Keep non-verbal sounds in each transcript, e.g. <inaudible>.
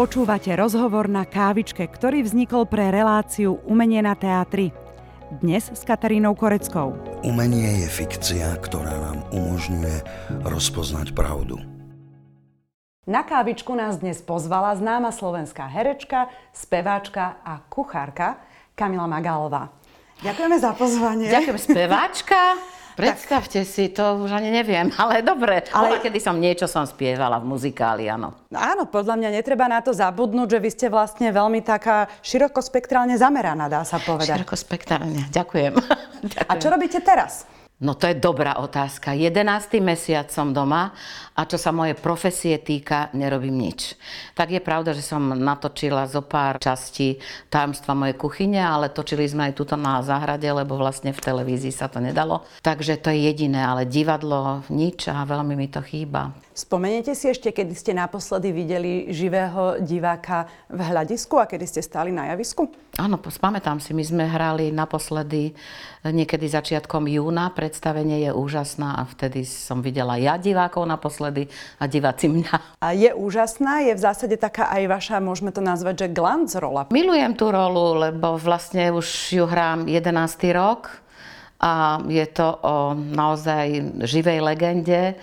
Počúvate rozhovor na kávičke, ktorý vznikol pre reláciu Umenie na teatri. Dnes s Katarínou Koreckou. Umenie je fikcia, ktorá nám umožňuje rozpoznať pravdu. Na kávičku nás dnes pozvala známa slovenská herečka, speváčka a kuchárka Kamila Magálová. Ďakujeme za pozvanie. Ďakujem, speváčka. <laughs> Predstavte tak. si, to už ani neviem, <laughs> ale dobre. Ale Bola, kedy som niečo som spievala v muzikáli, áno. Áno, podľa mňa netreba na to zabudnúť, že vy ste vlastne veľmi taká širokospektrálne zameraná, dá sa povedať. Širokospektrálne, ďakujem. ďakujem. A čo robíte teraz? No to je dobrá otázka. 11. mesiac som doma a čo sa moje profesie týka, nerobím nič. Tak je pravda, že som natočila zo pár častí tajomstva mojej kuchyne, ale točili sme aj tuto na záhrade, lebo vlastne v televízii sa to nedalo. Takže to je jediné, ale divadlo nič a veľmi mi to chýba. Spomeniete si ešte, kedy ste naposledy videli živého diváka v hľadisku a kedy ste stáli na javisku? Áno, spamätám si, my sme hrali naposledy niekedy začiatkom júna, predstavenie je úžasná a vtedy som videla ja divákov naposledy a diváci mňa. A je úžasná, je v zásade taká aj vaša, môžeme to nazvať, že glanc rola. Milujem tú rolu, lebo vlastne už ju hrám 11. rok a je to o naozaj živej legende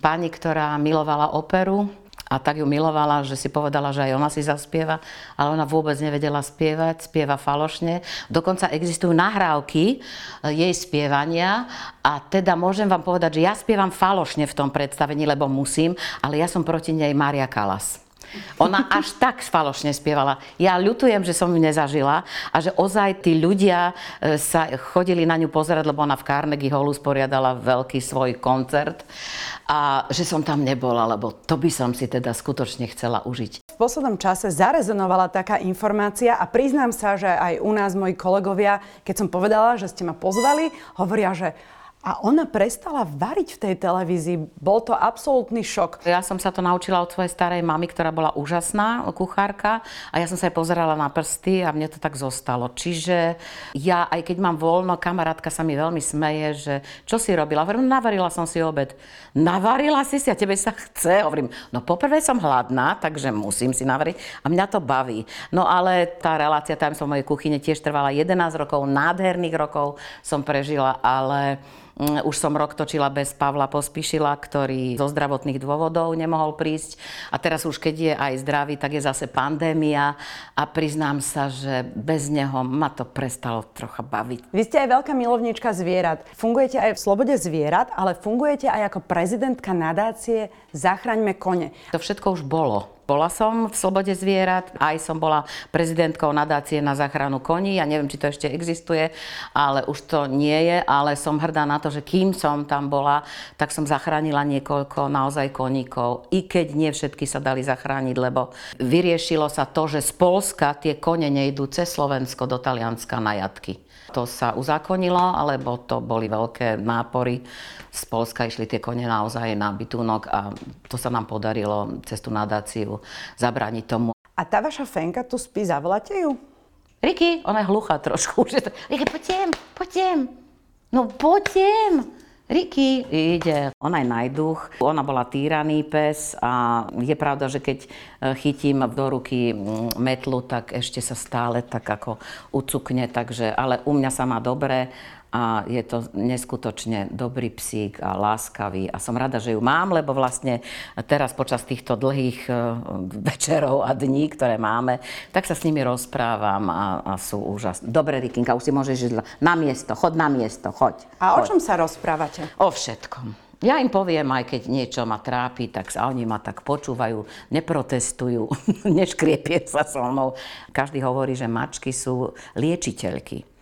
pani, ktorá milovala operu a tak ju milovala, že si povedala, že aj ona si zaspieva, ale ona vôbec nevedela spievať, spieva falošne. Dokonca existujú nahrávky eh, jej spievania a teda môžem vám povedať, že ja spievam falošne v tom predstavení, lebo musím, ale ja som proti nej Maria Kalas. Ona až tak falošne spievala. Ja ľutujem, že som ju nezažila a že ozaj tí ľudia e, sa chodili na ňu pozerať, lebo ona v Carnegie Hallu sporiadala veľký svoj koncert a že som tam nebola, lebo to by som si teda skutočne chcela užiť. V poslednom čase zarezonovala taká informácia a priznám sa, že aj u nás moji kolegovia, keď som povedala, že ste ma pozvali, hovoria, že a ona prestala variť v tej televízii. Bol to absolútny šok. Ja som sa to naučila od svojej starej mamy, ktorá bola úžasná kuchárka a ja som sa aj pozerala na prsty a mne to tak zostalo. Čiže ja, aj keď mám voľno, kamarátka sa mi veľmi smeje, že čo si robila? Hovorím, navarila som si obed. Navarila si si a tebe sa chce? Hovorím, no poprvé som hladná, takže musím si navariť a mňa to baví. No ale tá relácia v mojej kuchyne tiež trvala 11 rokov, nádherných rokov som prežila, ale už som rok točila bez Pavla Pospišila, ktorý zo zdravotných dôvodov nemohol prísť. A teraz už keď je aj zdravý, tak je zase pandémia. A priznám sa, že bez neho ma to prestalo trocha baviť. Vy ste aj veľká milovníčka zvierat. Fungujete aj v Slobode zvierat, ale fungujete aj ako prezidentka nadácie Zachraňme kone. To všetko už bolo. Bola som v Slobode zvierat, aj som bola prezidentkou nadácie na záchranu koní. Ja neviem, či to ešte existuje, ale už to nie je. Ale som hrdá na to, že kým som tam bola, tak som zachránila niekoľko naozaj koníkov. I keď nie všetky sa dali zachrániť, lebo vyriešilo sa to, že z Polska tie kone nejdú cez Slovensko do Talianska na jatky. To sa uzákonilo, alebo to boli veľké nápory. Z Polska išli tie kone naozaj na bytúnok a to sa nám podarilo cez tú nadáciu zabrániť tomu. A tá vaša fenka tu spí, zavoláte ju? Riky, ona je hluchá trošku. <laughs> Riky, poďtem, poďtem. No poďtem. Riky ide, ona je najduch, ona bola týraný pes a je pravda, že keď e, chytím do ruky metlu, tak ešte sa stále tak ako ucukne, takže, ale u mňa sa má dobre a je to neskutočne dobrý psík a láskavý a som rada, že ju mám, lebo vlastne teraz počas týchto dlhých e, večerov a dní, ktoré máme, tak sa s nimi rozprávam a, a sú úžasné. Dobre, Rikinka, už si môžeš ísť na miesto, chod na miesto, choď. A choď. o čom sa rozprávate? O všetkom. Ja im poviem, aj keď niečo ma trápi, tak sa oni ma tak počúvajú, neprotestujú, <laughs> neškriepie sa so mnou. Každý hovorí, že mačky sú liečiteľky.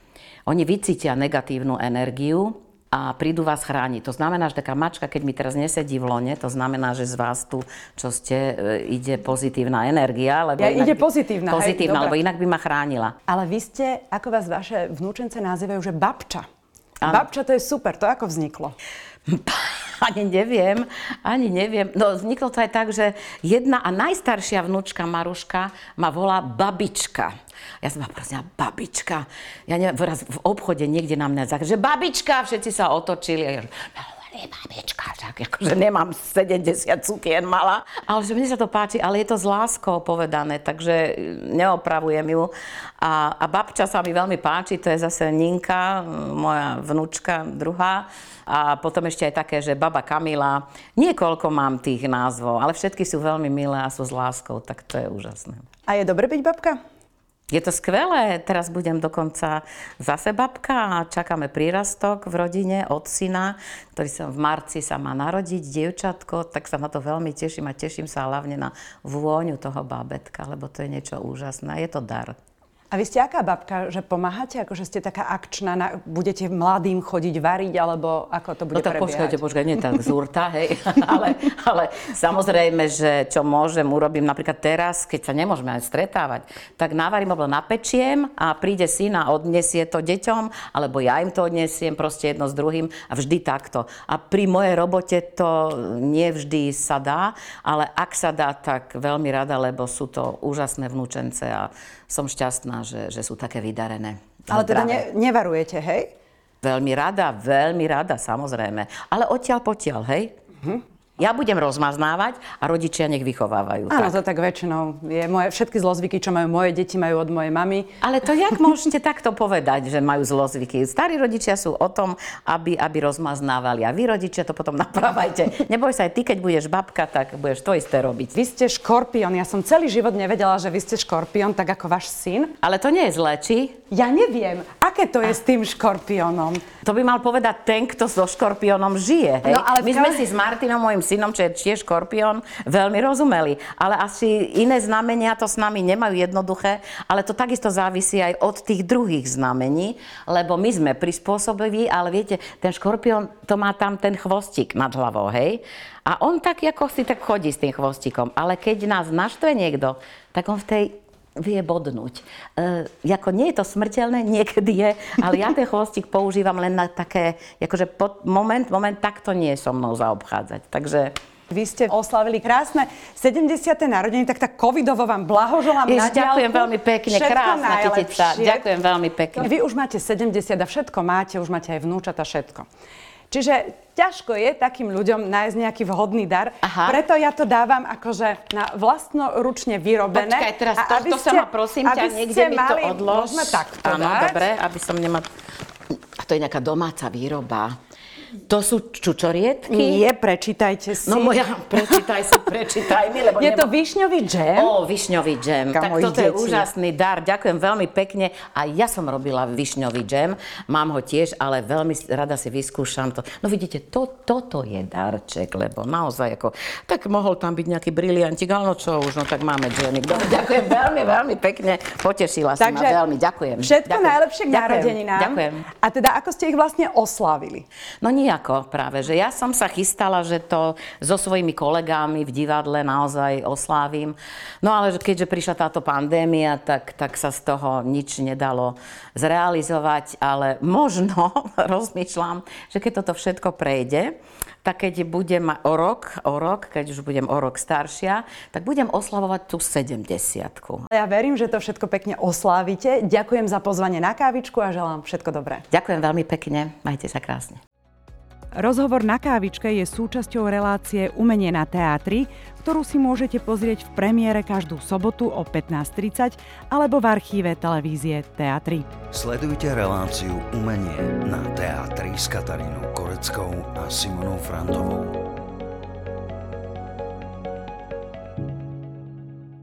Oni vycítia negatívnu energiu a prídu vás chrániť. To znamená, že taká mačka, keď mi teraz nesedí v lone, to znamená, že z vás tu, čo ste, e, ide pozitívna energia. Lebo ja, ide pozitívna. Pozitívna, hej, lebo inak by ma chránila. Ale vy ste, ako vás vaše vnúčence nazývajú, že babča. Ano. Babča to je super, to ako vzniklo? <laughs> <laughs> ani neviem, ani neviem. No vzniklo to aj tak, že jedna a najstaršia vnúčka Maruška ma volá babička. Ja som ma prosila, babička. Ja neviem, raz v obchode niekde na mňa že babička, všetci sa otočili. A ja, hej, mamička, tak akože nemám 70 cukien mala, ale že mne sa to páči, ale je to s láskou povedané, takže neopravujem ju. A, a babča sa mi veľmi páči, to je zase Ninka, moja vnúčka druhá. A potom ešte aj také, že baba Kamila. Niekoľko mám tých názvov, ale všetky sú veľmi milé a sú s láskou, tak to je úžasné. A je dobre byť babka? Je to skvelé, teraz budem dokonca zase babka a čakáme prírastok v rodine od syna, ktorý sa v marci sa má narodiť, dievčatko, tak sa na to veľmi teším a teším sa hlavne na vôňu toho bábetka, lebo to je niečo úžasné, je to dar. A vy ste aká babka, že pomáhate, akože ste taká akčná, na, budete mladým chodiť variť, alebo ako to bude No tak prebiehať? počkajte, počkajte, nie tak zúrta, hej, <laughs> ale, ale samozrejme, že čo môžem, urobím napríklad teraz, keď sa nemôžeme aj stretávať, tak navarím alebo napečiem a príde syn a odnesie to deťom, alebo ja im to odnesiem, proste jedno s druhým a vždy takto. A pri mojej robote to nevždy sa dá, ale ak sa dá, tak veľmi rada, lebo sú to úžasné vnúčence a som šťastná, že, že sú také vydarené. Ale teda ne, nevarujete, hej? Veľmi rada, veľmi rada, samozrejme. Ale odtiaľ potiaľ, hej? Ja budem rozmaznávať a rodičia nech vychovávajú. Áno, tak. to tak väčšinou je. Moje, všetky zlozvyky, čo majú moje deti, majú od mojej mamy. Ale to jak môžete takto povedať, že majú zlozvyky? Starí rodičia sú o tom, aby, aby rozmaznávali. A vy rodičia to potom napravajte. Neboj sa, aj ty, keď budeš babka, tak budeš to isté robiť. Vy ste škorpión. Ja som celý život nevedela, že vy ste škorpión, tak ako váš syn. Ale to nie je zlé, či? Ja neviem, aké to je s tým škorpiónom. To by mal povedať ten, kto so škorpiónom žije. Hej? No, ale My sme si s Martinom, môjim synom, čo je tiež škorpión, veľmi rozumeli. Ale asi iné znamenia to s nami nemajú jednoduché, ale to takisto závisí aj od tých druhých znamení, lebo my sme prispôsobiví, ale viete, ten škorpión, to má tam ten chvostík nad hlavou, hej? A on tak ako si tak chodí s tým chvostíkom. Ale keď nás naštve niekto, tak on v tej vie bodnúť. E, ako nie je to smrteľné, niekedy je, ale ja ten chvostík používam len na také, akože pod, moment, moment, takto nie so mnou zaobchádzať. Takže Vy ste oslavili krásne 70. narodeniny, tak tak covidovo vám blahoželám na Ježiš, ďakujem veľmi pekne, Všetko krásna najlepšie. Ďakujem veľmi pekne. Vy už máte 70 a všetko máte, už máte aj vnúčata, všetko. Čiže ťažko je takým ľuďom nájsť nejaký vhodný dar, Aha. preto ja to dávam akože na vlastnoručne vyrobené. Počkaj, teraz A tohto sa ma prosím ťa, aby niekde ste mi to odlož. Môžeme takto Áno, dať. dobre, aby som nemal... A to je nejaká domáca výroba. To sú čučorietky? Nie, prečítajte si. No moja, prečítaj si, prečítaj mi, lebo je to nemám- višňový džem. Ó, višňový džem. Ka Tak toto je deti. úžasný dar. Ďakujem veľmi pekne. A ja som robila višňový džem. Mám ho tiež, ale veľmi rada si vyskúšam to. No vidíte, to, toto je darček, lebo naozaj ako... Tak mohol tam byť nejaký briliantik, ale no čo už, no tak máme džemik. Dobre, <laughs> ďakujem veľmi, veľmi pekne. Potešila si ma veľmi. Ďakujem. Všetko ďakujem. najlepšie k narodeninám. Ďakujem. A teda ako ste ich vlastne oslávili? No nejako práve, že ja som sa chystala, že to so svojimi kolegami v divadle naozaj oslávim. No ale že keďže prišla táto pandémia, tak, tak sa z toho nič nedalo zrealizovať, ale možno <laughs> rozmýšľam, že keď toto všetko prejde, tak keď budem o rok, o rok, keď už budem o rok staršia, tak budem oslavovať tú 70 Ja verím, že to všetko pekne oslávite. Ďakujem za pozvanie na kávičku a želám všetko dobré. Ďakujem veľmi pekne, majte sa krásne. Rozhovor na kávičke je súčasťou relácie Umenie na teátri, ktorú si môžete pozrieť v premiére každú sobotu o 15.30 alebo v archíve televízie Teatry. Sledujte reláciu Umenie na teatri s Katarínou Koreckou a Simonou Frantovou.